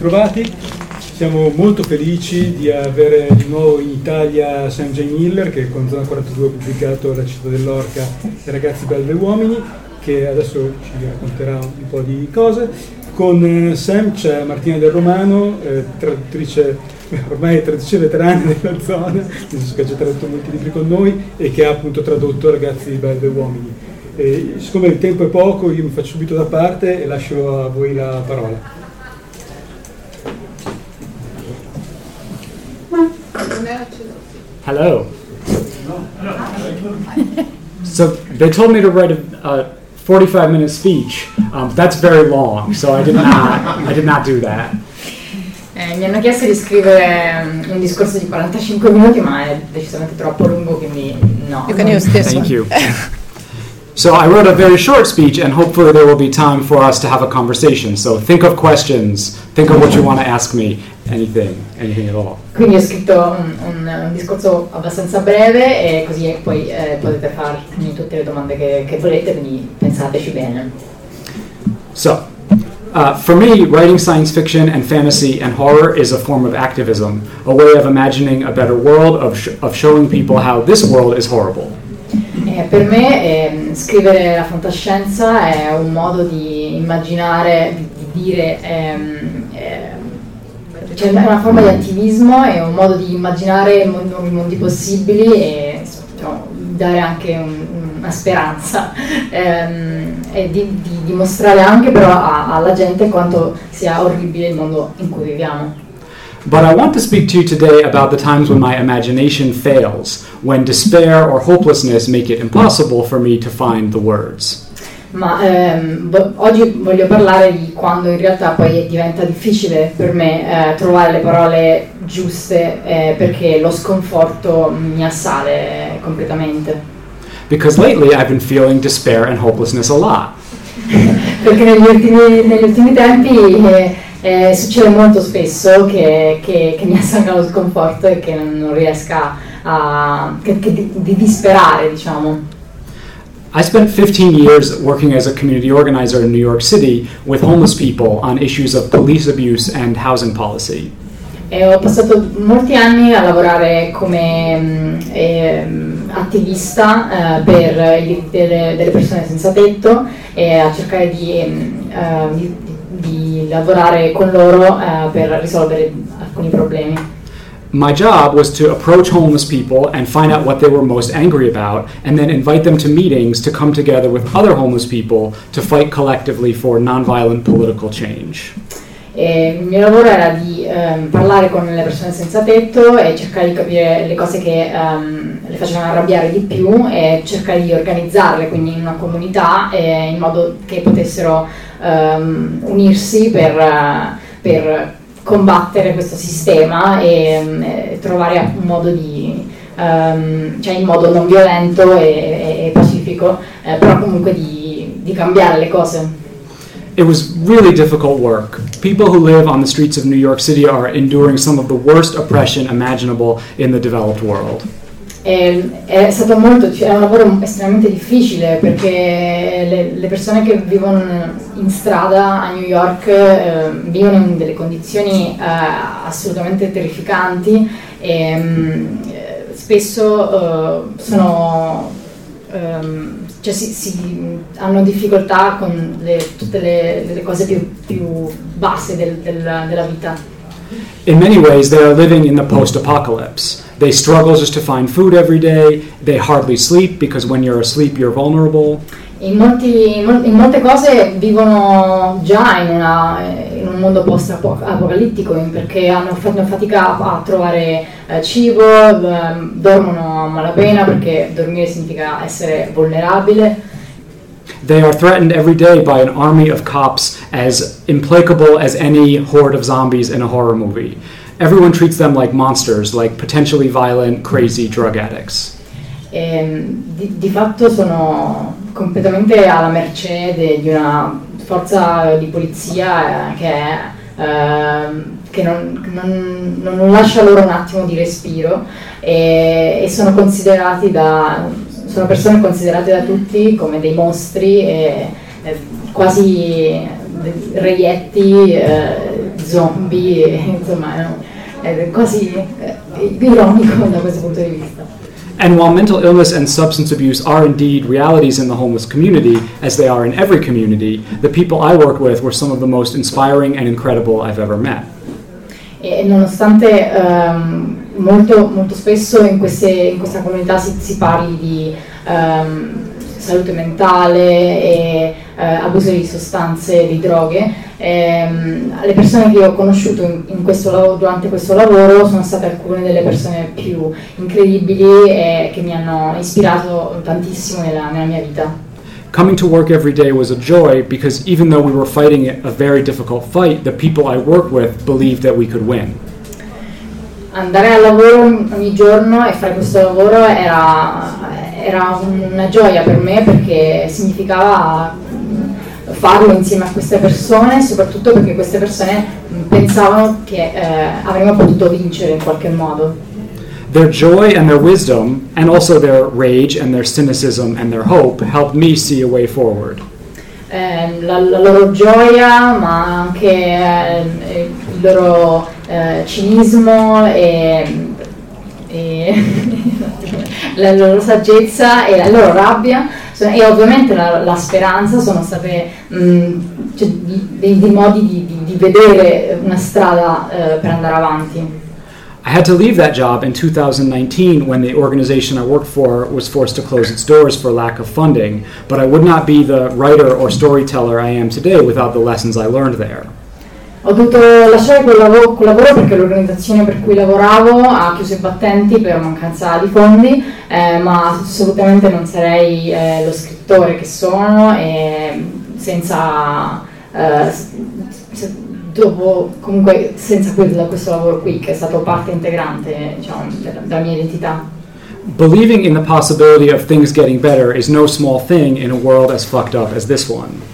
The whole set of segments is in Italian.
Ritrovati. Siamo molto felici di avere di nuovo in Italia Sam J. Miller che con Zona 42 ha pubblicato La città dell'orca e Ragazzi belli uomini che adesso ci racconterà un po' di cose. Con eh, Sam c'è Martina Del Romano, eh, traduttrice ormai traduttrice veterana della zona, nel senso che ha già tradotto molti libri con noi e che ha appunto tradotto Ragazzi belli e uomini. E siccome il tempo è poco, io mi faccio subito da parte e lascio a voi la parola. Hello. So they told me to write a, a 45 minute speech. Um, that's very long, so I did not. I did not do that. Eh, mi hanno chiesto di scrivere um, un discorso di 45 minuti, ma è decisamente troppo lungo, quindi no. You can use this Thank one. you. So I wrote a very short speech, and hopefully there will be time for us to have a conversation. So think of questions. Think of what you want to ask me. Anything, anything at all. Quindi ho scritto un, un- un discorso abbastanza breve e così poi eh, potete farmi tutte le domande che, che volete, quindi pensateci bene. So, uh, for me, writing science fiction and fantasy and horror is a form of activism, a way of imagining a better world, of, sh- of showing people how this world is horrible. Eh, per me ehm, scrivere la fantascienza è un modo di immaginare, di, di dire ehm, eh, c'è una forma di attivismo e un modo di immaginare nuovi mondi possibili e diciamo, dare anche un, una speranza ehm, e di, di, dimostrare anche però a, alla gente quanto sia orribile il mondo in cui viviamo. But I want to speak to you today about the times when my imagination fails, when despair or hopelessness make it impossible for me to find the words. Ma ehm, oggi voglio parlare di quando in realtà poi diventa difficile per me eh, trovare le parole giuste eh, perché lo sconforto mi assale completamente. Because lately I've been feeling despair and hopelessness a lot. perché negli ultimi, negli ultimi tempi eh, eh, succede molto spesso che, che, che mi assalga lo sconforto e che non riesca a che, che di, di disperare, diciamo. I spent 15 years working as a community organizer in New York City with homeless people on issues of police abuse and housing policy. E ho passato molti anni a lavorare come eh, attivista eh, per i diritti delle, delle, persone senza tetto e a cercare di, eh, di, di lavorare con loro eh, per risolvere alcuni problemi. My job was to approach homeless people and find out what they were most angry about, and then invite them to meetings to come together with other homeless people to fight collectively for nonviolent political change. E il mio lavoro era di um, parlare con le persone senza tetto e cercare di capire le cose che um, le facevano arrabbiare di più e cercare di organizzarle quindi in una comunità eh, in modo che potessero um, unirsi per, per combattere questo sistema e, mm, e trovare un modo di, um, cioè in modo non violento e, e pacifico, eh, però comunque di, di cambiare le cose. It was really difficult work. People who live on the streets of New York City are enduring some of the worst oppression imaginable in the developed world. È, è stato molto, è un lavoro estremamente difficile perché le, le persone che vivono in strada a New York eh, vivono in delle condizioni eh, assolutamente terrificanti e mh, spesso eh, sono, ehm, cioè si, si, hanno difficoltà con le, tutte le, le, cose più, più basse del, del, della vita. In many ways they are living in the post-apocalypse. They struggle just to find food every day. They hardly sleep because when you're asleep you're vulnerable. In, molti, in molte cose vivono già in, una, in un mondo post-apocalittico perché hanno fatto fatica a trovare eh, cibo, eh, dormono a malapena perché dormire significa essere vulnerabile. They are threatened every day by an army of cops as implacable as any horde of zombies in a horror movie. everyone treats them like monsters, like potentially violent, crazy drug addicts. E, di, di, fatto sono completamente alla mercé di una forza di polizia eh, che, eh, che non, non, non, lascia loro un attimo di respiro e, e sono considerati da sono persone considerate da tutti come dei mostri e, e quasi reietti, eh, zombie, insomma è quasi eh, ironico da questo punto di vista. And while mental illness and substance abuse are indeed realities in the homeless community, as they are in every community, the people I work with were some of the most inspiring and incredible I've ever met. E nonostante um, molto, molto, spesso in, queste, in, questa comunità si, si parli di um, salute mentale e uh, abuso di sostanze, di droghe, ehm, le persone che ho conosciuto in, questo, durante questo lavoro sono state alcune delle persone più incredibili e che mi hanno ispirato tantissimo nella, nella mia vita. Coming to work every day was a joy because even though we were fighting a very difficult fight, the people I worked with believed that we could win. Andare al lavoro ogni giorno e fare questo lavoro era, era una gioia per me perché significava farlo insieme a queste persone, soprattutto perché queste persone pensavano che eh, avremmo potuto vincere in qualche modo. Their joy and their wisdom, and also their rage and their cynicism and their hope, helped me see a way forward. Eh, la, la, loro gioia, ma anche eh, il loro eh, cinismo e, e la loro saggezza e la loro rabbia e ovviamente la, la speranza sono state, mh, cioè, dei, dei, modi di, di, di, vedere una strada eh, per andare avanti. I had to leave that job in 2019 when the organization I worked for was forced to close its doors for lack of funding, but I would not be the writer or storyteller I am today without the lessons I learned there. Ho dovuto lasciare quel lavoro, quel lavoro, perché l'organizzazione per cui lavoravo ha chiuso i battenti per mancanza di fondi, eh, ma assolutamente non sarei eh, lo scrittore che sono e senza... Eh, dopo, comunque senza questo, questo lavoro qui che è stato parte integrante diciamo, della, della mia identità. Believing in the possibility of things getting better is no small thing in a world as fucked up as this one.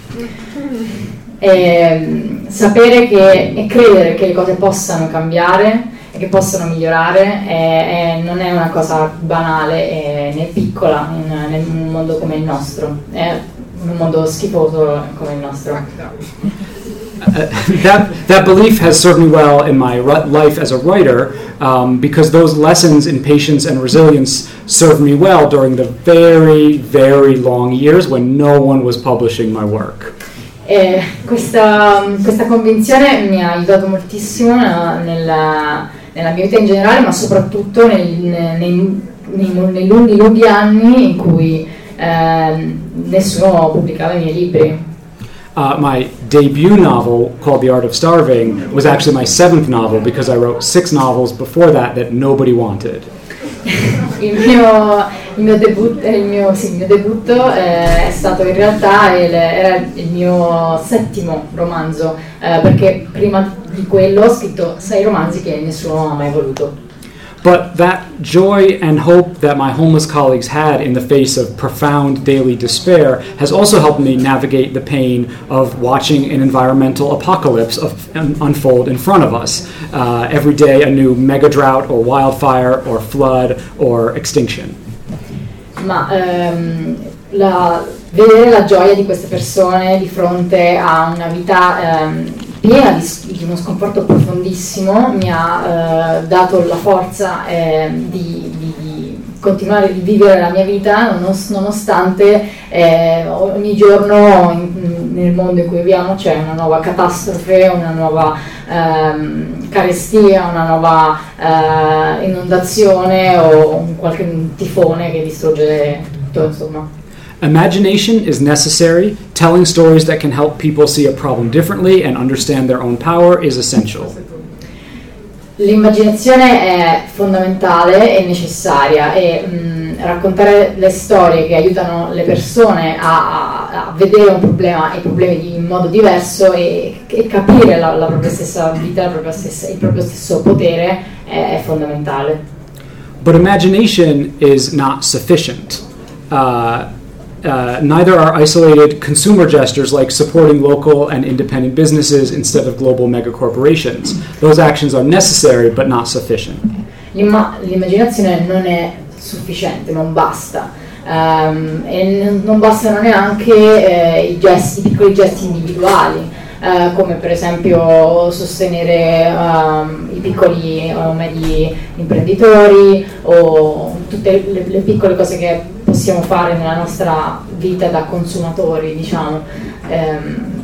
E, sapere che, e credere che le cose possano cambiare e che possano migliorare è, è, non è una cosa banale né piccola in, in un mondo come il nostro, è un mondo schifoso come il nostro. Uh, that, that belief has served me well in my life as a writer um, because those lessons in patience and resilience served me well during the very, very long years when no one was publishing my work. E questa, questa convinzione mi ha aiutato moltissimo nella, nella mia vita in generale, ma soprattutto nel, nei, nei, nei, lunghi, lunghi anni in cui eh, nessuno pubblicava i miei libri. Uh, my debut novel, called The Art of Starving, was actually my seventh novel because I wrote six novels before that that nobody wanted. il, mio, il, mio debut, il, mio, sì, il mio debutto eh, è stato in realtà il, era il mio settimo romanzo, eh, perché prima di quello ho scritto sei romanzi che nessuno ha mai voluto. But that joy and hope that my homeless colleagues had in the face of profound daily despair has also helped me navigate the pain of watching an environmental apocalypse of, um, unfold in front of us. Uh, every day, a new mega drought or wildfire or flood or extinction. Ma um, la, vedere la gioia di queste persone di fronte a una vita um, piena di, di, uno sconforto profondissimo mi ha eh, dato la forza eh, di, di, di, continuare a vivere la mia vita nonostante eh, ogni giorno in, nel mondo in cui viviamo c'è una nuova catastrofe, una nuova ehm, carestia, una nuova eh, inondazione o un qualche tifone che distrugge tutto insomma. Imagination is necessary. Telling stories that can help people see a problem differently and understand their own power is essential. L'immaginazione è fondamentale e necessaria e mh, mm, raccontare le storie che aiutano le persone a, a, a vedere un problema e i problemi in modo diverso e, e capire la, la, propria stessa vita, la propria stessa, il proprio stesso potere è, è fondamentale. But imagination is not sufficient. Uh, uh, neither are isolated consumer gestures like supporting local and independent businesses instead of global megacorporations. Those actions are necessary but not sufficient. L'imma- l'immaginazione non è sufficiente, non basta. Um, e non bastano neanche eh, i, gesti, i piccoli gesti individuali. Uh, come per esempio sostenere um, i piccoli o medi imprenditori o tutte le, le piccole cose che possiamo fare nella nostra vita da consumatori, diciamo. Um,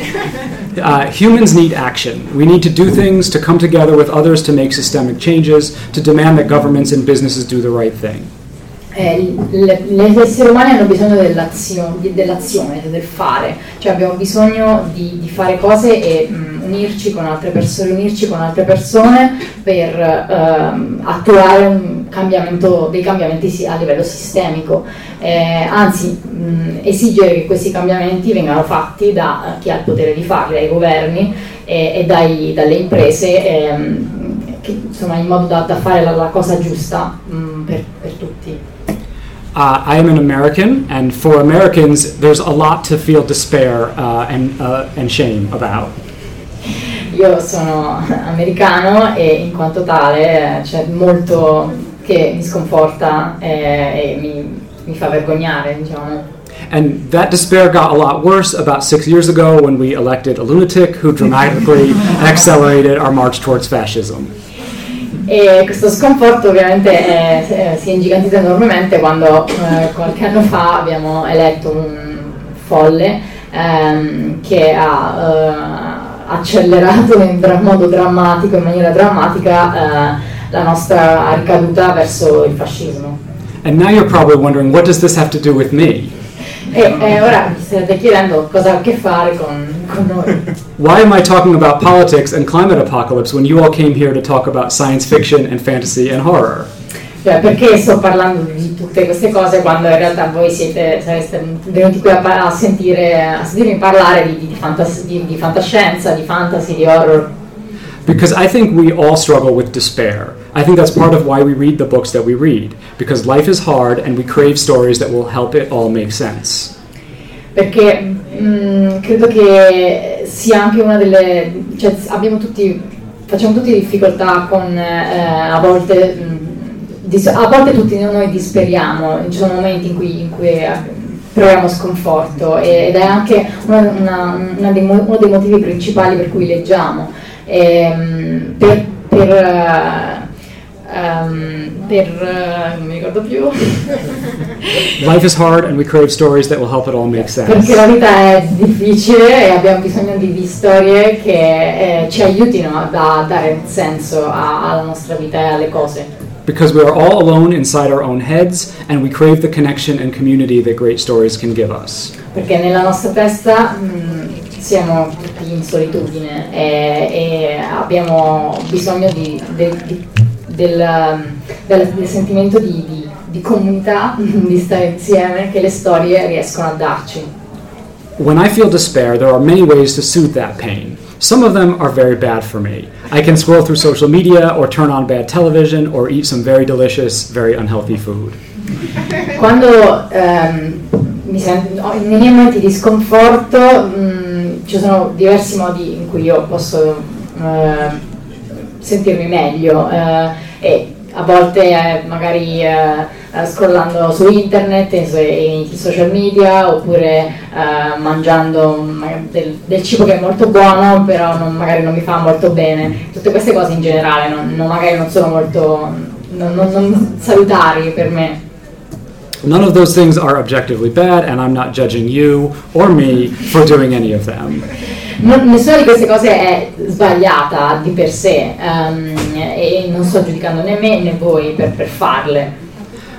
Uh, humans need action. We need to do things, to come together with others to make systemic changes, to demand that governments and businesses do the right thing. Eh, le, gli esseri umani hanno bisogno dell'azione, dell'azione, del fare, cioè abbiamo bisogno di, di fare cose e mh, mm, unirci con altre persone, unirci con altre persone per ehm, attuare un dei cambiamenti a livello sistemico, eh, anzi mh, esigere che questi cambiamenti vengano fatti da chi ha il potere di farli, dai governi e, e dai, dalle imprese, ehm, che, insomma, in modo da, da fare la, la cosa giusta mh, per, per tutti. Uh, I am an American, and for Americans, there's a lot to feel despair uh, and, uh, and shame about. Io sono americano e in quanto tale c'è molto che mi sconforta e, e mi, mi fa vergognare, diciamo. And that despair got a lot worse about six years ago when we elected a lunatic who dramatically accelerated our march towards fascism. E questo sconforto ovviamente è, è, si è ingigantito enormemente quando eh, qualche anno fa abbiamo eletto un folle ehm, che ha eh, accelerato in dra- modo drammatico, in maniera drammatica, eh, la nostra ricaduta verso il fascismo. And now you're probably wondering, what does this have to do with me? E eh, ora vi state chiedendo cosa ha a che fare con, con noi. Why am I talking about politics and climate apocalypse when you all came here to talk about science fiction and fantasy and horror? Cioè, perché sto parlando di tutte queste cose quando in realtà voi siete, sareste venuti qui a, a, sentire, a sentirmi parlare di, di, fantas- di, di fantascienza, di fantasy, di horror? Because I think we all struggle with despair. I think that's part of why we read the books that we read, because life is hard and we crave stories that will help it all make sense. Perché mh, credo che sia anche una delle. cioè abbiamo tutti. facciamo tutti difficoltà con eh, a volte. Mh, dis, a volte tutti noi disperiamo, ci sono momenti in cui, in cui eh, proviamo sconforto ed è anche una, una, una dei, uno dei motivi principali per cui leggiamo. Ehm, per, per Um, per uh, non mi ricordo più Life is hard and we crave stories that will help it all make sense. perché la vita è difficile e abbiamo bisogno di, di storie che eh, ci aiutino a, a dare senso a, alla nostra vita e alle cose Because we are all alone inside our own heads and we crave the connection and community that great stories can give us. perché nella nostra testa mh, siamo tutti in solitudine e, e abbiamo bisogno di, di, del, del, del, sentimento di, di, di comunità, di stare insieme che le storie riescono a darci. When I feel despair, there are many ways to soothe that pain. Some of them are very bad for me. I can scroll through social media or turn on bad television or eat some very delicious, very unhealthy food. Quando ehm, mi sento, nei miei momenti di sconforto mh, ci sono diversi modi in cui io posso eh, sentirmi meglio eh, e a volte eh, magari scrollando su internet e i social media oppure mangiando del, del, cibo che è molto buono però non, magari non mi fa molto bene tutte queste cose in generale non, non, magari non sono molto non, non salutari per me None of those things are objectively bad, and I'm not judging you or me for doing any of them. Non, nessuna di queste cose è sbagliata di per sé um, e non sto giudicando né me né voi per, per farle.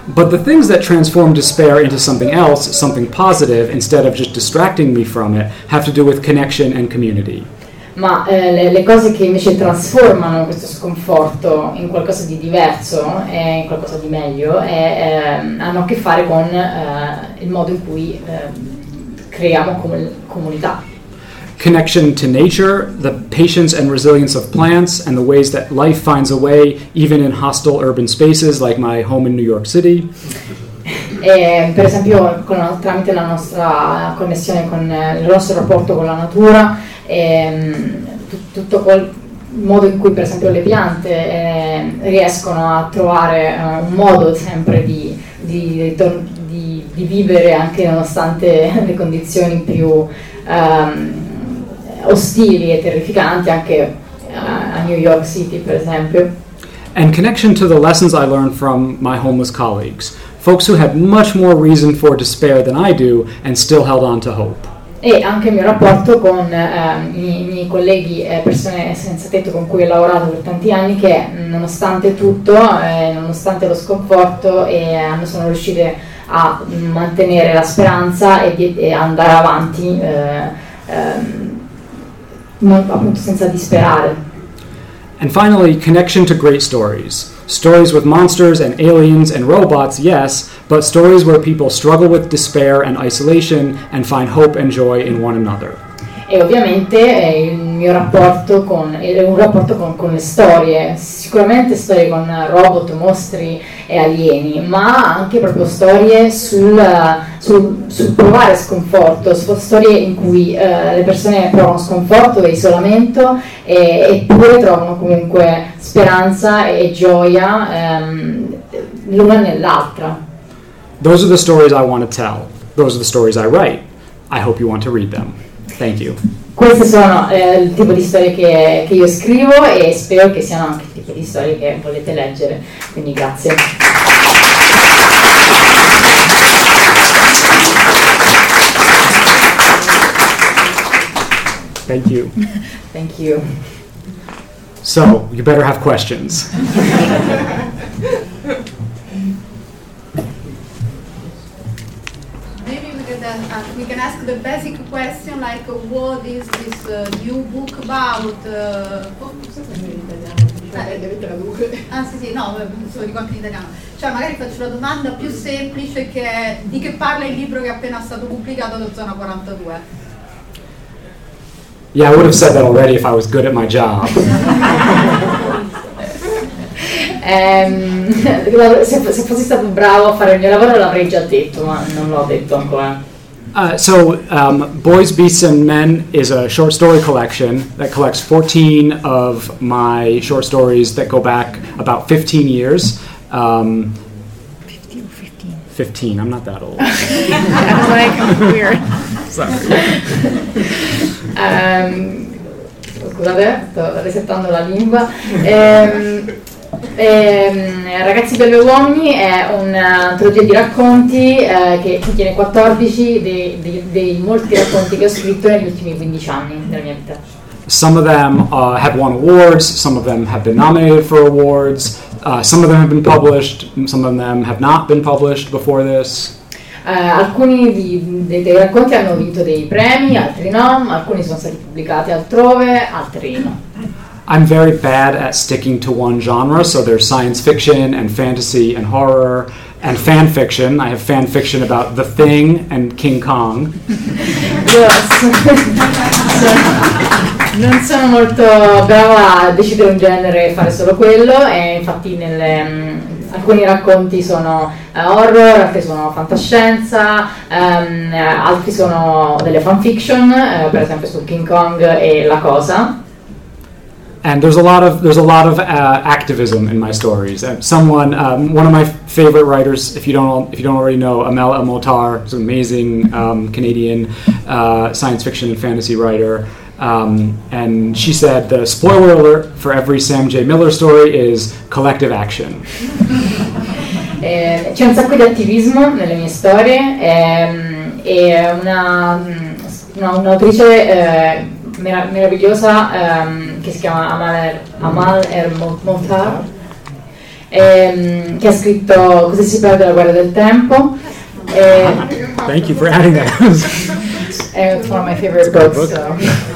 But the things that transform despair into something else, something positive, instead of just distracting me from it, have to do with connection and community. ma eh, le, le, cose che invece trasformano questo sconforto in qualcosa di diverso e in qualcosa di meglio eh, hanno a che fare con eh, il modo in cui ehm, creiamo com- comunità. Connection to nature, the patience and resilience of plants, and the ways that life finds a way even in hostile urban spaces like my home in New York City. E, per esempio con, tramite la nostra connessione con il nostro rapporto con la natura ehm, tutto quel modo in cui per esempio le piante eh, riescono a trovare eh, un modo sempre di, di, di, di, vivere anche nonostante le condizioni più ehm, ostili e terrificanti anche a New York City per esempio. And connection to the lessons I learned from my homeless colleagues, folks who had much more reason for despair than I do and still held on to hope e anche il mio rapporto con eh, i, miei colleghi eh, persone senza tetto con cui ho lavorato per tanti anni che nonostante tutto, eh, nonostante lo sconforto, eh, sono riuscite a mantenere la speranza e, e andare avanti eh, ehm, non, appunto senza disperare. And finally, connection to great stories. Stories with monsters and aliens and robots, yes, but stories where people struggle with despair and isolation and find hope and joy in one another. E ovviamente il mio rapporto con, un rapporto con, con, le storie, sicuramente storie con robot, mostri e alieni, ma anche proprio storie sul, sul, sul provare sconforto, storie in cui eh, le persone provano sconforto e isolamento e, eppure trovano comunque speranza e gioia ehm, l'una nell'altra. Those are the stories I want to tell. Those are the stories I write. I hope you want to read them. Thank you. Queste sono eh, il tipo di storie che, che io scrivo e spero che siano anche il tipo di storie che volete leggere. Quindi grazie. Thank you. Thank you. So, you better have questions. ask the basic question like uh, what is this uh, new book about? Uh, oh, italiano? Eh, ah sì sì, no, lo dico anche in italiano. Cioè magari faccio la domanda più semplice che è di che parla il libro che è appena stato pubblicato da Zona 42? Yeah, I would have said that already if I was good at my job. Ehm, se, se fossi stato bravo a fare il mio lavoro l'avrei già detto, ma non l'ho detto ancora. Uh, so, um, Boys, Beasts, and Men is a short story collection that collects 14 of my short stories that go back about 15 years. Um, 15 15. 15, I'm not that old. I was like, weird. Ehm, scusate, sto resettando la lingua. Ehm, ehm, Ragazzi belli e uomini è un'antologia di racconti eh, che contiene 14 dei, dei- dei molti racconti che ho scritto negli ultimi 15 anni della mia vita. Some of them uh, have won awards, some of them have been nominated for awards, uh, some of them have been published, some of them have not been published before this. Eh, alcuni di- dei, dei racconti hanno vinto dei premi, altri no, alcuni sono stati pubblicati altrove, altri no. I'm very bad at sticking to one genre, so there's science fiction and fantasy and horror and fan fiction. I have fan fiction about The Thing and King Kong. So- non sono molto brava a decidere un genere e fare solo quello e infatti nelle, mm, alcuni racconti sono eh, horror, altri sono fantascienza, eh, altri sono delle fanfiction, eh, per esempio su King Kong e La Cosa. And there's a lot of there's a lot of uh, activism in my stories. Someone, um, one of my favorite writers, if you don't if you don't already know, Amel El Motar, an amazing um, Canadian uh, science fiction and fantasy writer. Um, and she said the spoiler alert for every Sam J. Miller story is collective action. Eh, c'è un sacco di attivismo nelle mie storie ehm, e una, mm, una- un'autrice eh, mera- meravigliosa ehm, che si chiama Amal Er, Amal Mohtar ehm, che ha scritto Così si perde la guerra del tempo eh, Thank you for adding that. è one of my favorite It's books. book. so.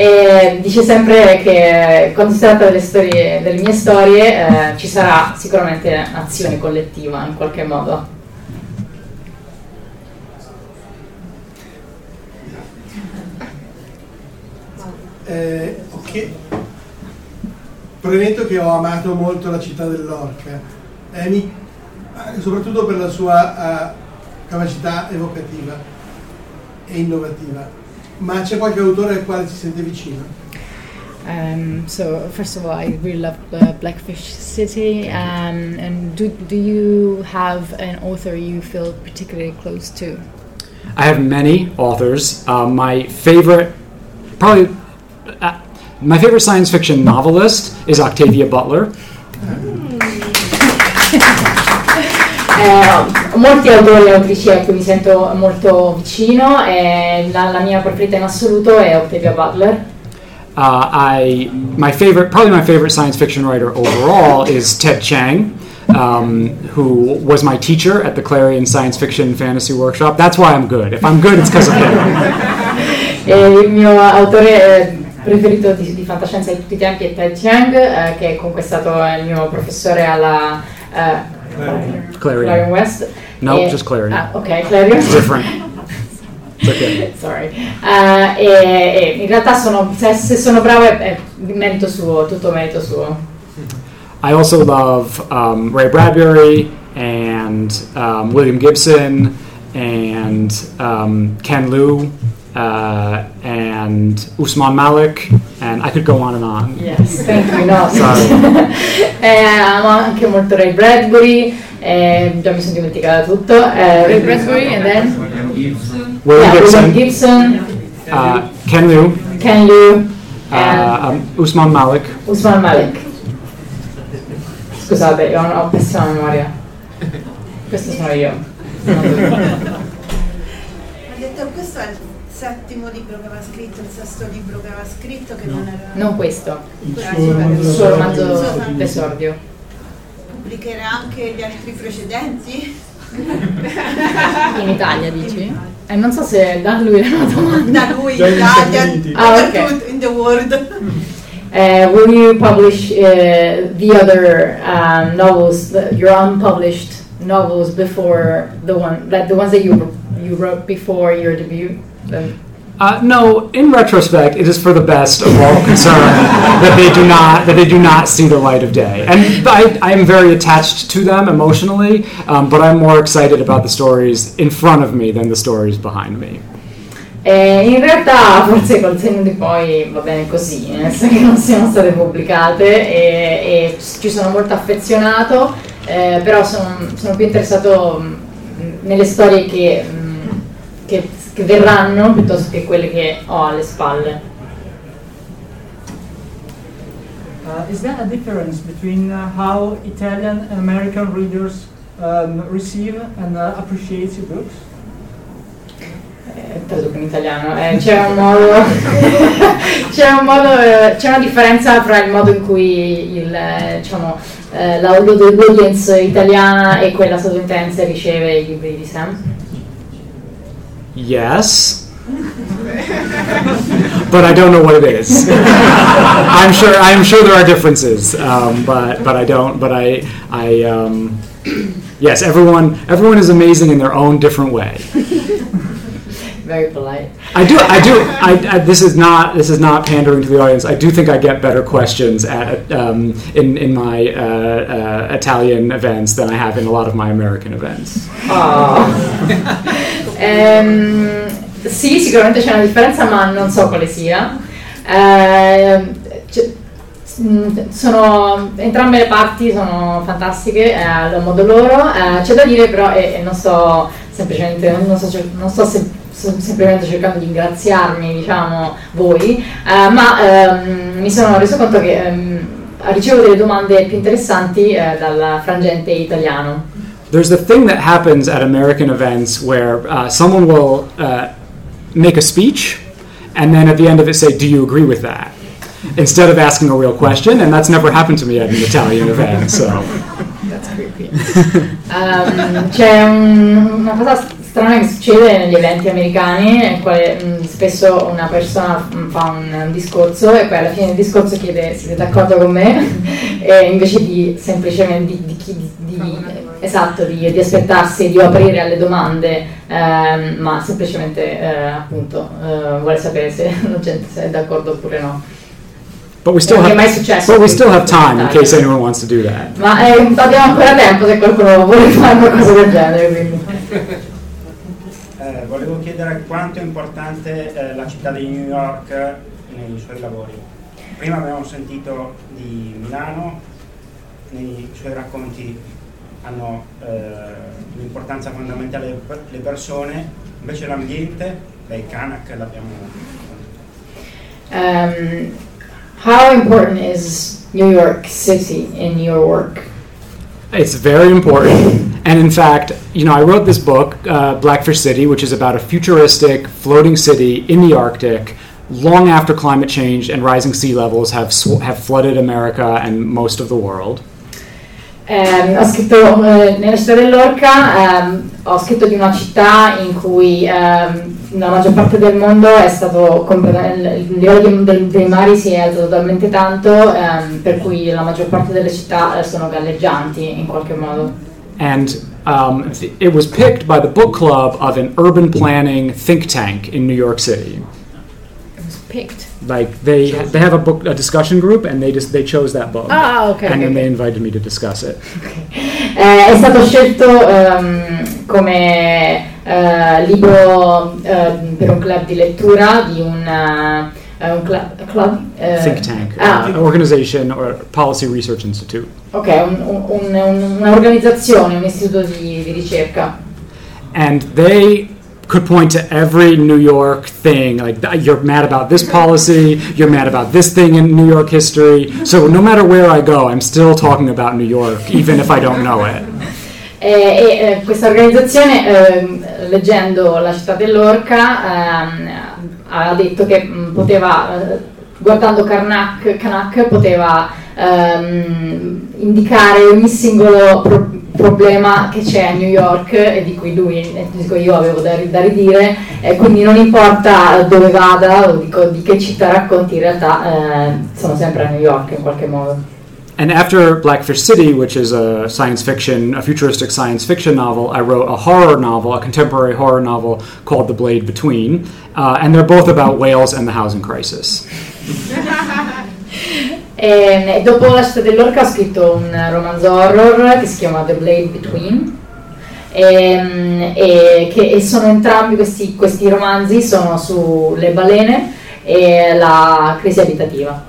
E dice sempre che quando si tratta delle, storie, delle mie storie eh, ci sarà sicuramente azione collettiva in qualche modo. Eh, ok. Premetto che ho amato molto la città dell'Orca, eh, mi- eh, soprattutto per la sua eh, capacità evocativa e innovativa. Ma c'è qualche autore al quale si sente vicino? Um, so first of all, I really love uh, Blackfish City. Um, and do do you have an author you feel particularly close to? I have many authors. Uh, my favorite, probably, uh, my favorite science fiction novelist is Octavia Butler. Eh, molti autori e autrici a cui mi sento molto vicino e la, la mia preferita in assoluto è Octavia Butler. Uh, I my favorite, probably my favorite science fiction writer overall is Ted Chang. um, who was my teacher at the Clarion Science Fiction Fantasy Workshop. That's why I'm good. If I'm good, it's because of him. E il mio autore eh, preferito di, di fantascienza di tutti i tempi è Ted Chiang, eh, che comunque è stato il mio professore alla eh, Clarion. West. No, E- just Clarion. Ah, ok, Clarion. Different. Okay. Sorry. Eh, e, e in realtà sono, se, se sono bravo è, è merito suo, tutto merito suo. I also love um, Ray Bradbury and um, William Gibson and um, Ken Liu uh, and Usman Malik, and I could go on and on. Yes, thank you, no. Sorry. Eh, amo anche molto Ray Bradbury, eh, già mi sono dimenticata tutto. Eh, Ray Bradbury and then William yeah, William Gibson, Gibson, uh, Ken Liu, Ken Liu and uh, um, Usman Malik. Usman Malik. Scusate, io ho ho pessima memoria. Questo sono io. Ha detto questo è il settimo libro che aveva scritto, il sesto libro che aveva scritto, che non era... Non questo, Il suo romanzo d'esordio. Pubblicherà anche gli altri precedenti? In Italia dici? E non so se da lui era una domanda. Da lui, in Italia. Ah, ok. dappertutto, in the world. Uh, will you publish uh, the other um, novels, the, your unpublished novels before the one that the ones that you you wrote before your debut? Uh, no, in retrospect, it is for the best of all concerned that they do not that they do not see the light of day. And I, I am very attached to them emotionally, um, but I'm more excited about the stories in front of me than the stories behind me. eh, in realtà forse col senno di poi va bene così, nel senso che non siano state pubblicate e, e ci sono molto affezionato, eh, però sono, sono più interessato mh, nelle storie che, mh, che- che verranno piuttosto che quelle che ho alle spalle. Uh, is there a difference between uh, how Italian and American readers um, receive and uh, appreciate your books? Eh, traduco in italiano, eh, c'è un modo, c'è un modo, eh, c'è una differenza fra il modo in cui il, eh, diciamo, eh, la- l'audience italiana e quella statunitense riceve i libri di Sam? Yes. but I don't know what it is. I'm sure. I'm sure there are differences, um, but but I don't. But I I um, yes. Everyone everyone is amazing in their own different way. Very polite. I do. I do. I, I, this is not. This is not pandering to the audience. I do think I get better questions at um, in in my uh, uh, Italian events than I have in a lot of my American events. Ehm, sì, sicuramente c'è una differenza, ma non so quale sia. Ehm, sono, entrambe le parti sono fantastiche eh, a modo loro. Eh, c'è da dire però, e, e non sto semplicemente, non sto, non sto sto semplicemente cercando di ringraziarmi, diciamo, voi, eh, ma ehm, mi sono reso conto che ehm, ricevo delle domande più interessanti eh, dal frangente italiano. There's the thing that happens at American events where uh, someone will uh, make a speech, and then at the end of it say, "Do you agree with that?" Instead of asking a real question, and that's never happened to me at an Italian event. So. That's creepy. Ehm, c'è un- una cosa strana che succede negli eventi americani, nel quale mh, spesso una persona mh, fa un, un discorso e poi alla fine del discorso chiede siete d'accordo con me e invece di semplicemente di, di chi- di- esatto, di, di aspettarsi di aprire alle domande, ehm, ma semplicemente eh, appunto eh, vuole sapere se la gente è d'accordo oppure no. But we still Non è have, mai successo but we still have time in case anyone wants to do that. Ma eh, abbiamo ancora tempo se qualcuno vuole fare una cosa del genere. Quindi. Eh, volevo chiedere quanto è importante eh, la città di New York nei suoi lavori. Prima abbiamo sentito di Milano, nei suoi racconti hanno eh, un'importanza fondamentale per le persone, invece l'ambiente, beh, Kanak l'abbiamo... Um, how important is New York City in your work? It's very important. And in fact, you know, I wrote this book, uh, Blackfish City, which is about a futuristic floating city in the Arctic long after climate change and rising sea levels have, sw- have flooded America and most of the world. Ehm, ho scritto eh, nella città dell'Orca, ehm, ho scritto di una città in cui ehm, la maggior parte del mondo è stato completamente, il livello dei, dei- mari si è alzato talmente tanto ehm, per cui la maggior parte delle città eh, sono galleggianti in qualche modo. And um, it was picked by the book club of an urban planning think tank in New York City. It was picked. Like they they have a book a discussion group and they just they chose that book. Ah, ok. and ok, then ok. they invited me to discuss it. Eh, è stato scelto ehm, come eh, libro ehm, per un club di lettura di un, eh, un cla- club, eh, think tank, ah, uh, organization or policy research institute. ok, un- un- un- un'organizzazione, un istituto di, di ricerca. and they could point to every New York thing. Like you're mad about this policy, you're mad about this thing in New York history. So no matter where I go, I'm still talking about New York, even if I don't know it. E, e, eh, questa organizzazione, ehm, leggendo La città dell'orca, ehm, ha detto che mh, poteva, eh, guardando Karnak, Kanak, poteva ehm, indicare ogni singolo pro- problema che c'è a New York e di cui lui, di cui io avevo da, da ridire, e quindi non importa dove vada o di, di che città racconti, in realtà eh, sono sempre a New York in qualche modo. And after Blackfish City, which is a science fiction, a futuristic science fiction novel, I wrote a horror novel, a contemporary horror novel called The Blade Between. Uh, and they're both about whales and the housing crisis. e, dopo la città dell'orca ho scritto un romanzo horror che si chiama The Blade Between. E, e, che, e sono entrambi questi, questi romanzi sono sulle balene e la crisi abitativa.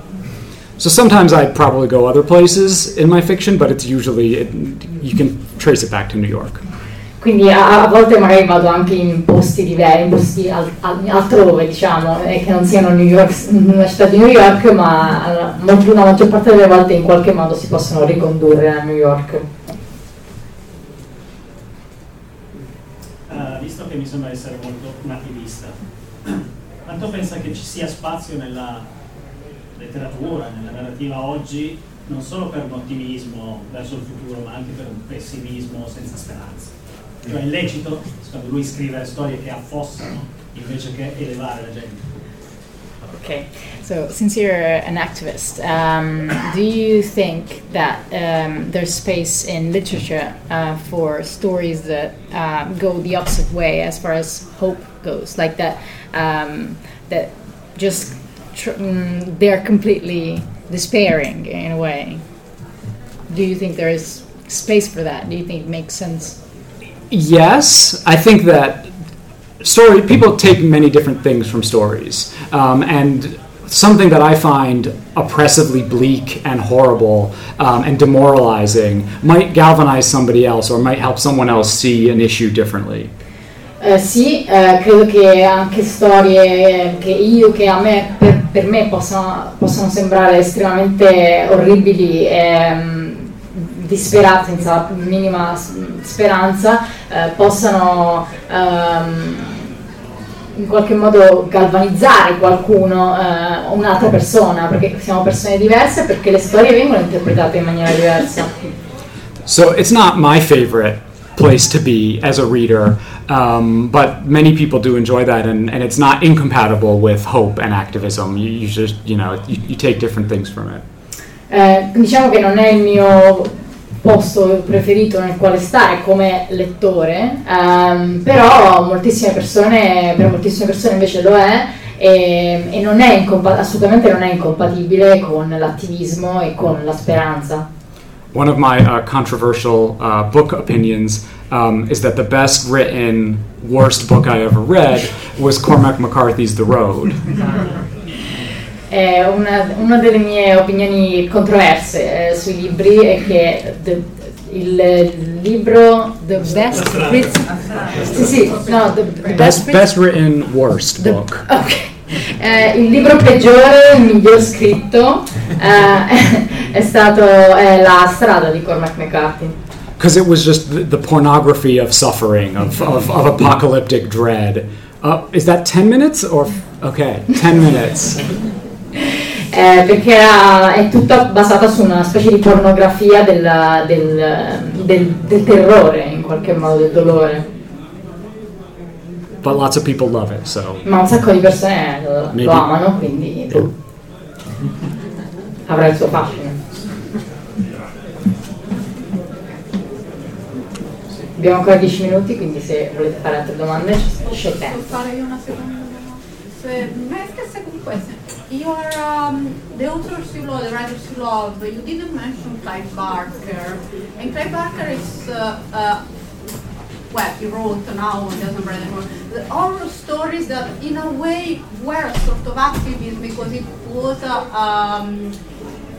So sometimes I probably go other places in my fiction, but it's usually it, you can trace it back to New York. Quindi a, a, volte magari vado anche in posti diversi, in posti al, al, altrove, diciamo, eh, che non siano New York, una città di New York, ma la maggior parte delle volte in qualche modo si possono ricondurre a New York. Uh, visto che mi sembra essere molto nativista, quanto pensa che ci sia spazio nella letteratura, nella narrativa oggi, non solo per un ottimismo verso il futuro, ma anche per un pessimismo senza speranza. Cioè è lecito, quando lui scrive storie che affossano invece che elevare la gente. Okay, so since you're an activist, um, do you think that um, there's space in literature uh, for stories that uh, go the opposite way as far as hope goes, like that um, that just tr- mm, they're completely despairing in a way. Do you think there is space for that? Do you think it makes sense? Yes, I think that story people take many different things from stories, um, and something that I find oppressively bleak and horrible um, and demoralizing might galvanize somebody else or might help someone else see an issue differently. Eh, sì, eh, credo che anche storie che io, che a me, per, per me possono, possono, sembrare estremamente orribili e disperate, senza minima speranza, eh, possano ehm, in qualche modo galvanizzare qualcuno, eh, un'altra persona, perché siamo persone diverse, perché le storie vengono interpretate in maniera diversa. So it's not my favorite place to be as a reader. Um, but many people do enjoy that, and, and it's not incompatible with hope and activism. You, you just, you know, you, you take different things from it. Eh, diciamo che non è il mio posto preferito nel quale stare come lettore, ehm, però moltissime persone, per moltissime persone invece lo è e, e non è assolutamente non è incompatibile con l'attivismo e con la speranza. one of my uh, controversial uh, book opinions um, is that the best written, worst book I ever read was Cormac McCarthy's The Road. Eh, una, una, delle mie opinioni controverse eh, sui libri è che the, il libro The Best Written sì, sì, no, the, the best, best, best, Written Worst the, Book. Okay. Eh, il libro peggiore, il miglior scritto, eh, è stato è La strada di Cormac McCarthy. Because it was just the, the, pornography of suffering, of, of, of apocalyptic dread. Uh, is that 10 minutes? Or, okay, 10 minutes. Eh, perché era, è tutta basata su una specie di pornografia del, del, del, del terrore, in qualche modo, del dolore. But lots of people love it, so. Ma un sacco di persone lo, lo amano, quindi oh. avrà il suo fascino. Abbiamo ancora 10 minuti, quindi se volete fare altre domande c'è tempo. Posso fare io una seconda domanda? Se, a second question. You are um, the authors you love, the writers you love. But you didn't mention Clive Barker, and Clive Barker is uh, uh, well, he wrote now doesn't write anymore. The horror stories that, in a way, were sort of activist because it was a. Um,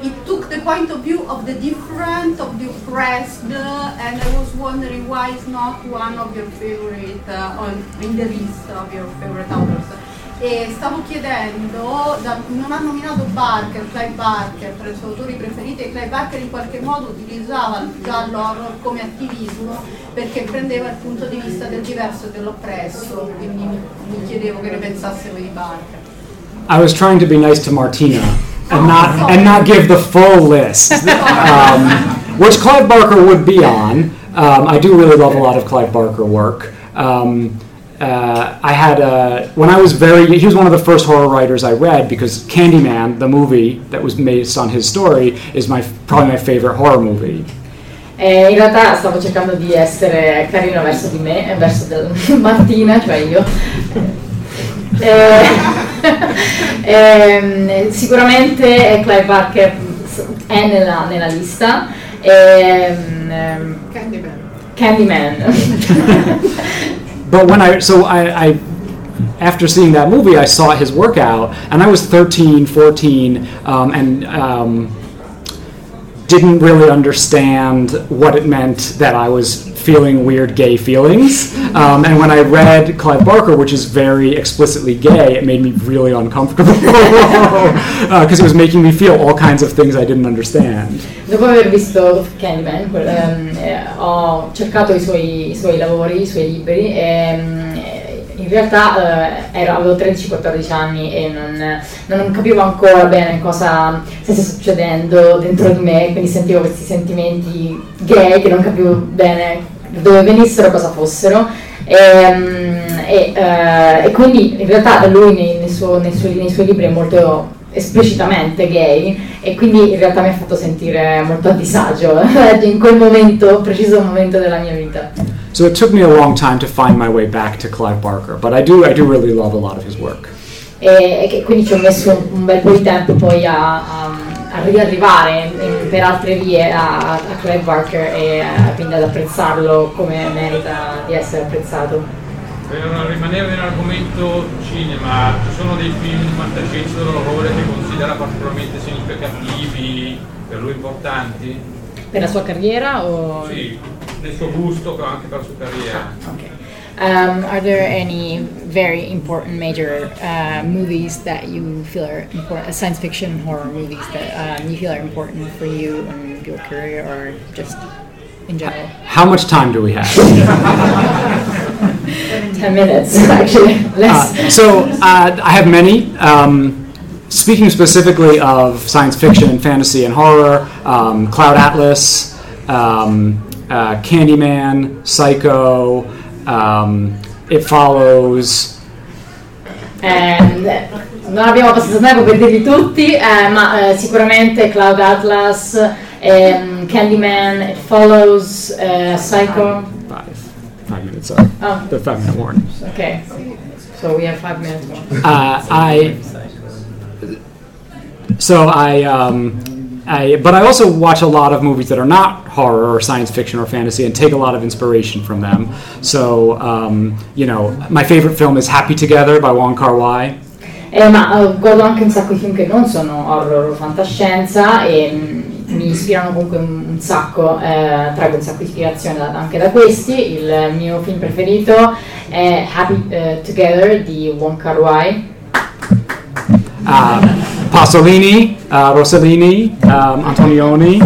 it took the point of view of the different, of the oppressed, uh, and I was wondering why it's not one of your favorite, uh, on, in the list of your favorite authors. E stavo chiedendo, da, non ha nominato Barker, Clive Barker, tra i suoi autori preferiti, e Clive Barker in qualche modo utilizzava già l'horror come attivismo perché prendeva il punto di vista del diverso e dell'oppresso, quindi mi, mi chiedevo che ne pensasse voi di Barker. I was trying to be nice to Martina and not and not give the full list, um, which Clive Barker would be on. Um, I do really love a lot of Clive Barker work. Um, uh, I had a, when I was very he was one of the first horror writers I read because Candyman, the movie that was based on his story, is my probably my favorite horror movie. Eh, in realtà stavo cercando di essere carino verso di me, verso del Martina, cioè io. Eh, ehm, sicuramente Clive Barker è nella, nella lista. Ehm, ehm, Candyman. Candyman. But when I so I, I after seeing that movie, I saw his workout, and I was 13, 14, um, and um, didn't really understand what it meant that I was feeling weird gay feelings. Um, and when I read Clive Barker, which is very explicitly gay, it made me really uncomfortable because it was making me feel all kinds of things I didn't understand. Dopo aver visto Candyman, ehm, eh, ho cercato i suoi, i suoi lavori, i suoi libri e mm, eh, in realtà eh, ero- avevo 13-14 anni e non, non capivo ancora bene cosa stesse succedendo dentro di me, quindi sentivo questi sentimenti gay che non capivo bene dove venissero, cosa fossero. Ehm, E, eh, e quindi in realtà lui nei, nei suo- nei suoi, nei suoi libri è molto esplicitamente gay e quindi in realtà mi ha fatto sentire molto a disagio in quel momento, preciso momento della mia vita. So it took me a long time to find my way back to Clive Barker, but I do I do really love a lot of his work. E, e che quindi ci ho messo un, bel po' di tempo poi a, a- a riarrivare in- per altre vie a, a Clive Barker e a- quindi ad apprezzarlo come merita di essere apprezzato. Per rimanere nell'argomento cinema, ci sono dei film di fantascienza dell'orrore che considera particolarmente significativi, per lui importanti? Per la sua carriera o... Sì, nel suo gusto, anche per la sua carriera. Um, are there any very important major uh, movies that you feel are important, uh, science fiction and horror movies that um, you feel are important for you and your career, or just in general? How much time do we have? 10 minutes actually, less. Uh, so uh, I have many. Um, speaking specifically of science fiction and fantasy and horror, um, Cloud Atlas, um, uh, Candyman, Psycho, um, It Follows. Ehm, non abbiamo abbastanza tempo per dirli tutti, eh, ma eh, sicuramente Cloud Atlas, ehm, Candyman, It Follows, eh, Psycho. Five, five minutes. Sorry, Oh. the five minute warning. Okay, so we have five minutes more. Uh, I so I, um, I but I also watch a lot of movies that are not horror or science fiction or fantasy and take a lot of inspiration from them. So um, you know, my favorite film is Happy Together by Wong Kar Wai. Eh, ma eh, guardo anche un sacco di film che non sono horror o fantascienza e mm, mi ispirano comunque un, un sacco, eh, traggo un sacco di ispirazione da- anche da questi. Il mio film preferito è Happy eh, Together di Wong Kar Wai. Uh, Pasolini, uh, Rossellini, um, Antonioni.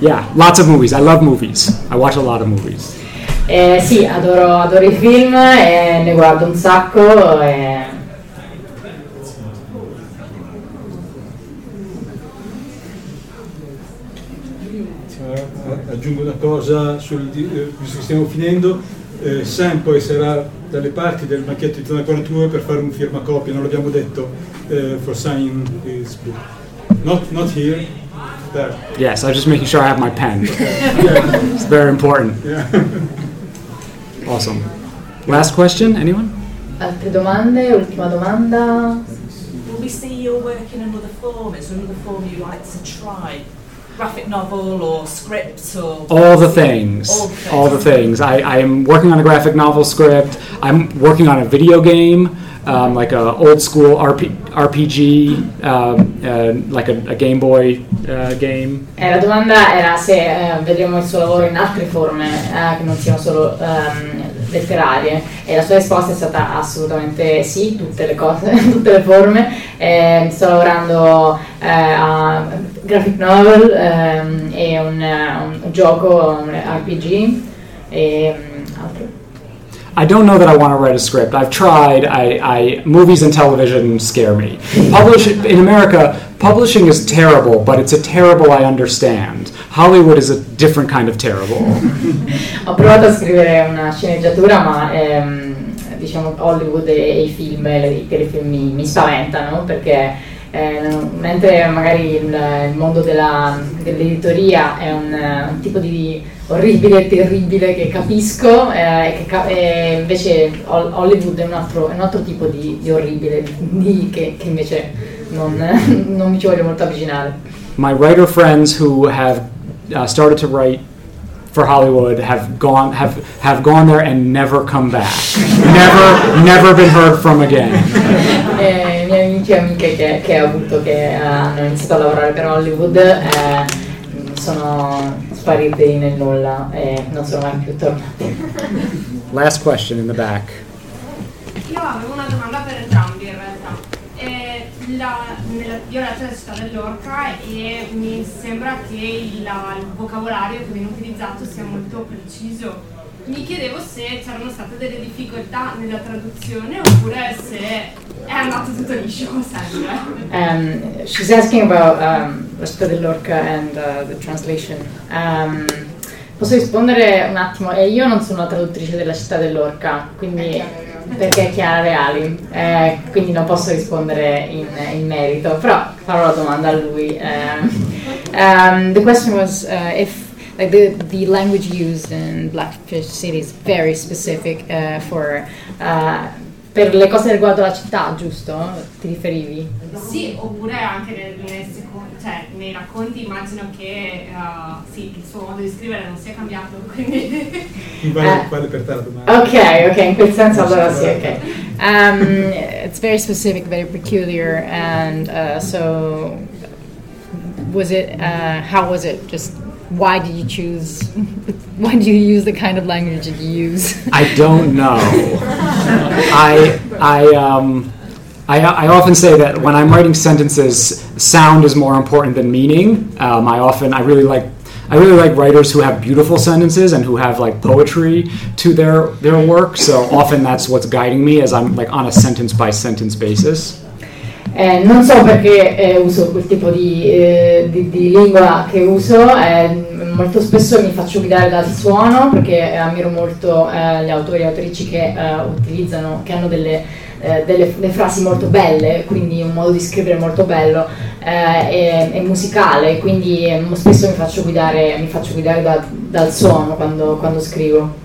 yeah, lots of movies. I love movies. I watch a lot of movies. Eh, sì, adoro, adoro i film e ne guardo un sacco. E... Eh, aggiungo una cosa, sul, di- eh, visto che stiamo finendo, eh, Sam poi sarà dalle parti del macchietto di Zona 42 per fare un firmacopia, non l'abbiamo detto, eh, for sign his book. Not, not here, there. Yes, I was just making sure I have my pen. Yeah. It's very important. Yeah. Awesome. Last question, anyone? Altre domande? Ultima domanda? Will we see your work in another form? Is there another form you like to try? Graphic novel or script or All the things. All the things. All the things. I, I am working on a graphic novel script. I'm working on a video game. um, like a old school RP, RPG, um, uh, like a, a Game Boy uh, game? Eh, la domanda era se eh, vedremo il suo lavoro in altre forme eh, che non siano solo ehm, letterarie e la sua risposta è stata assolutamente sì, tutte le cose, tutte le forme. Eh, sto lavorando eh, a graphic novel ehm, e un, un, gioco, un RPG e mm, altro. I don't know that I want to write a script. I've tried. I, I movies and television scare me. Publish in America, publishing is terrible, but it's a terrible I understand. Hollywood is a different kind of terrible. Ho provato a scrivere una sceneggiatura, ma ehm, diciamo Hollywood e, i film i telefilm mi, mi spaventano perché eh, mentre magari il, il mondo della, dell'editoria è un, un, tipo di orribile e terribile che capisco, eh, che, e invece Hollywood è un altro, è un altro tipo di, di orribile di, che, che, invece non, non mi ci voglio molto avvicinare. My writer friends who have uh, started to write for Hollywood have gone have have gone there and never come back. never never been heard from again. eh, I miei amici e amiche che, che ho avuto che hanno iniziato a lavorare per Hollywood eh, sono spariti nel nulla e non sono mai più tornati. Last question in the back. Io avevo una domanda la, nella, io ho letto la città dell'orca e mi sembra che il, il vocabolario che viene utilizzato sia molto preciso mi chiedevo se c'erano state delle difficoltà nella traduzione oppure se è andato tutto liscio come sempre. Um, she's asking about um, La città dell'orca and uh, the translation. Um, posso rispondere un attimo? Eh, io non sono la traduttrice della città dell'orca, quindi perché è Chiara Reali, eh, quindi non posso rispondere in, in, merito, però farò la domanda a lui. Um, the question was uh, if like the the language used in Blackfish City is very specific uh, for uh, per le cose riguardo la città, giusto? Ti riferivi? Sì, oppure anche nel, nel cioè, nei racconti immagino che uh, sì, il suo modo di scrivere non sia cambiato, quindi... Vale, uh, vale per te la domanda. Ok, ok, in quel senso allora sì, ok. Um, it's very specific, very peculiar, and uh, so was it, uh, how was it just why did you choose why do you use the kind of language that you use i don't know i i um I, I, often say that when I'm writing sentences, sound is more important than meaning. Um, I often, I really like, I really like writers who have beautiful sentences and who have like poetry to their their work. So often that's what's guiding me as I'm like on a sentence by sentence basis. Eh, non so perché eh, uso quel tipo di, eh, di, di, lingua che uso, eh, molto spesso mi faccio guidare dal suono perché ammiro molto eh, gli autori e autrici che eh, utilizzano, che hanno delle, delle, delle, frasi molto belle, quindi un modo di scrivere molto bello e, e, musicale, quindi spesso mi faccio guidare, mi faccio guidare da, dal suono quando, quando scrivo.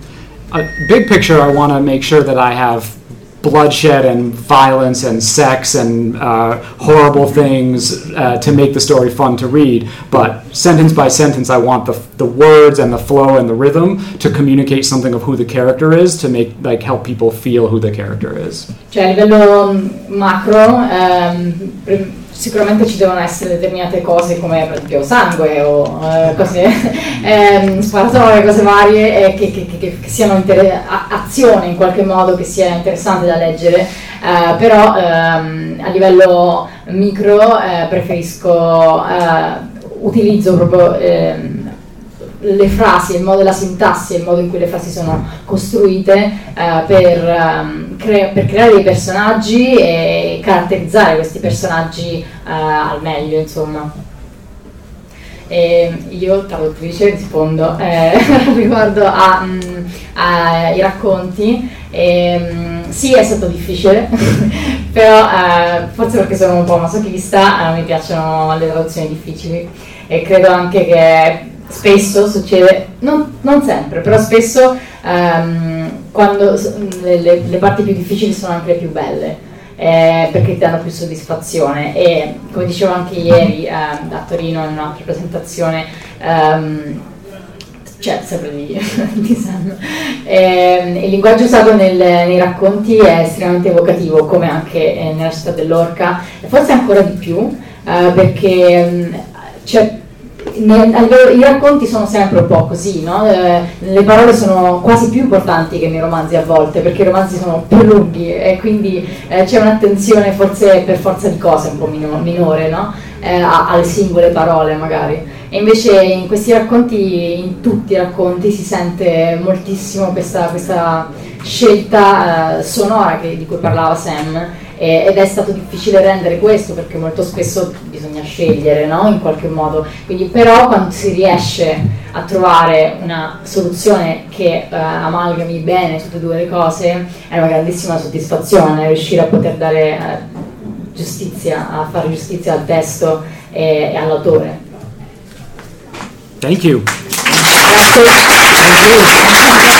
A big picture I want to make sure that I have bloodshed and violence and sex and uh, horrible things uh, to make the story fun to read. But sentence by sentence, I want the, the words and the flow and the rhythm to communicate something of who the character is to make like help people feel who the character is. Cioè a livello macro, um, sicuramente ci devono essere determinate cose come per esempio sangue o eh, cose ehm, sparatorie, cose varie eh, che, che, che, che, siano inter- azione in qualche modo che sia interessante da leggere. Eh, però ehm, a livello micro eh, preferisco eh, utilizzo proprio ehm, le frasi, il modo, la sintassi, il modo in cui le frasi sono costruite eh, per, um, cre- per, creare dei personaggi e caratterizzare questi personaggi eh, al meglio, insomma. E io, traduttrice, rispondo eh, riguardo ai mm, racconti. E, mm, sì, è stato difficile, però eh, forse perché sono un po' masochista, eh, mi piacciono le traduzioni difficili e credo anche che spesso succede, non, non sempre, però spesso um, quando le, le, le, parti più difficili sono anche le più belle. Eh, perché ti danno più soddisfazione e come dicevo anche ieri eh, a Torino in un'altra presentazione um, C'è sempre di, di Sam. Eh, il linguaggio usato nel, nei racconti è estremamente evocativo, come anche eh, nella città dell'orca, e forse ancora di più, eh, perché mh, c'è i racconti sono sempre un po' così, no? eh, le parole sono quasi più importanti che nei romanzi a volte, perché i romanzi sono più lunghi e quindi eh, c'è un'attenzione forse per forza di cose un po' minore no? eh, alle singole parole magari. E invece in questi racconti, in tutti i racconti, si sente moltissimo questa, questa scelta eh, sonora che, di cui parlava Sam ed è stato difficile rendere questo perché molto spesso bisogna scegliere no? in qualche modo, Quindi, però quando si riesce a trovare una soluzione che eh, amalgami bene tutte e due le cose è una grandissima soddisfazione riuscire a poter dare eh, giustizia, a fare giustizia al testo e, e all'autore. Thank you. Grazie.